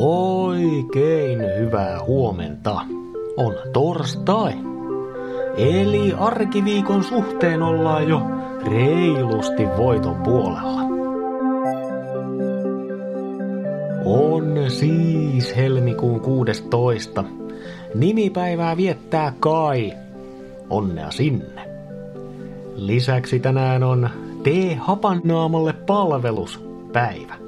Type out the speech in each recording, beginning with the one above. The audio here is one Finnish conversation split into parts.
Oikein hyvää huomenta. On torstai. Eli arkiviikon suhteen ollaan jo reilusti voiton puolella. On siis helmikuun 16. Nimipäivää viettää Kai. Onnea sinne. Lisäksi tänään on Tee Hapannaamalle palveluspäivä.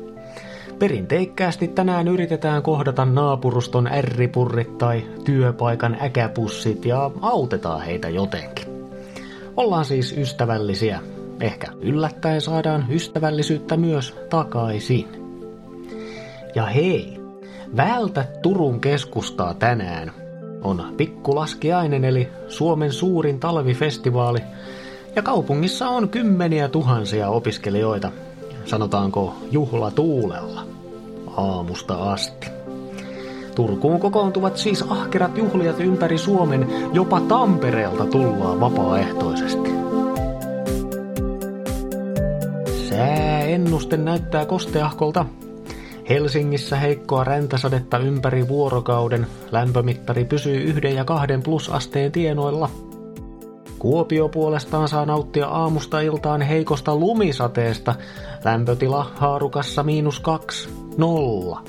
Perinteikkäästi tänään yritetään kohdata naapuruston ärripurrit tai työpaikan äkäpussit ja autetaan heitä jotenkin. Ollaan siis ystävällisiä. Ehkä yllättäen saadaan ystävällisyyttä myös takaisin. Ja hei, vältä Turun keskustaa tänään on Pikkulaskiainen eli Suomen suurin talvifestivaali, ja kaupungissa on kymmeniä tuhansia opiskelijoita, sanotaanko juhlatuulella, aamusta asti. Turkuun kokoontuvat siis ahkerat juhlijat ympäri Suomen, jopa Tampereelta tullaan vapaaehtoisesti. Sääennuste näyttää kosteahkolta. Helsingissä heikkoa räntäsadetta ympäri vuorokauden. Lämpömittari pysyy yhden ja kahden plusasteen tienoilla. Kuopio puolestaan saa nauttia aamusta iltaan heikosta lumisateesta. Lämpötila haarukassa miinus kaksi, nolla.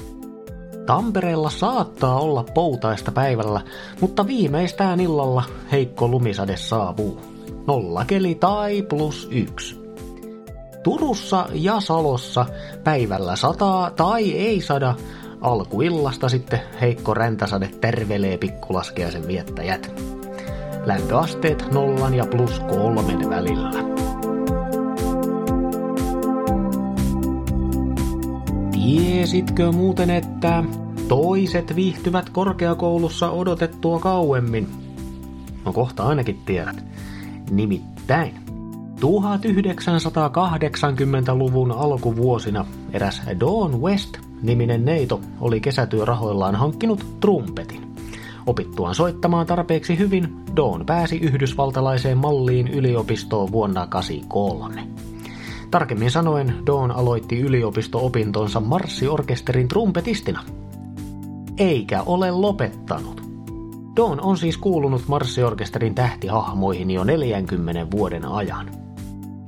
Tampereella saattaa olla poutaista päivällä, mutta viimeistään illalla heikko lumisade saapuu. Nolla keli tai plus yksi. Turussa ja Salossa päivällä sataa tai ei sada, alkuillasta sitten heikko räntäsade tervelee pikkulaskeaisen viettäjät. Lämpöasteet nollan ja plus kolmen välillä. Tiesitkö muuten, että toiset viihtyvät korkeakoulussa odotettua kauemmin? No kohta ainakin tiedät. Nimittäin 1980-luvun alkuvuosina eräs Dawn West-niminen neito oli kesätyörahoillaan hankkinut trumpetin. Opittuaan soittamaan tarpeeksi hyvin, Dawn pääsi yhdysvaltalaiseen malliin yliopistoon vuonna 1983. Tarkemmin sanoen Dawn aloitti yliopisto-opintonsa marssiorkesterin trumpetistina. Eikä ole lopettanut. Dawn on siis kuulunut marssiorkesterin tähtihahmoihin jo 40 vuoden ajan.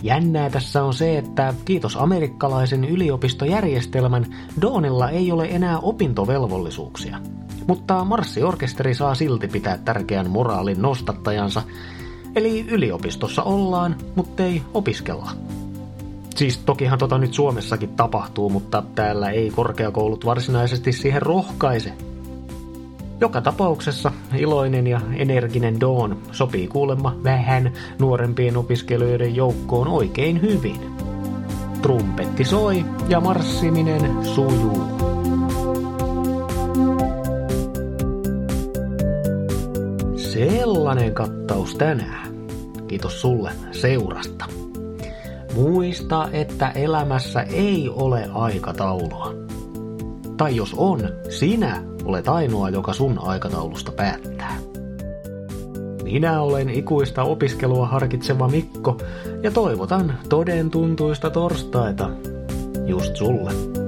Jännää tässä on se, että kiitos amerikkalaisen yliopistojärjestelmän Dawnilla ei ole enää opintovelvollisuuksia. Mutta marssiorkesteri saa silti pitää tärkeän moraalin nostattajansa, eli yliopistossa ollaan, mutta ei opiskella. Siis tokihan tota nyt Suomessakin tapahtuu, mutta täällä ei korkeakoulut varsinaisesti siihen rohkaise. Joka tapauksessa iloinen ja energinen Dawn sopii kuulemma vähän nuorempien opiskelijoiden joukkoon oikein hyvin. Trumpetti soi ja marssiminen sujuu. Sellainen kattaus tänään. Kiitos sulle seurasta. Muista, että elämässä ei ole aikataulua. Tai jos on, sinä olet ainoa, joka sun aikataulusta päättää. Minä olen ikuista opiskelua harkitseva Mikko ja toivotan toden tuntuista torstaita just sulle.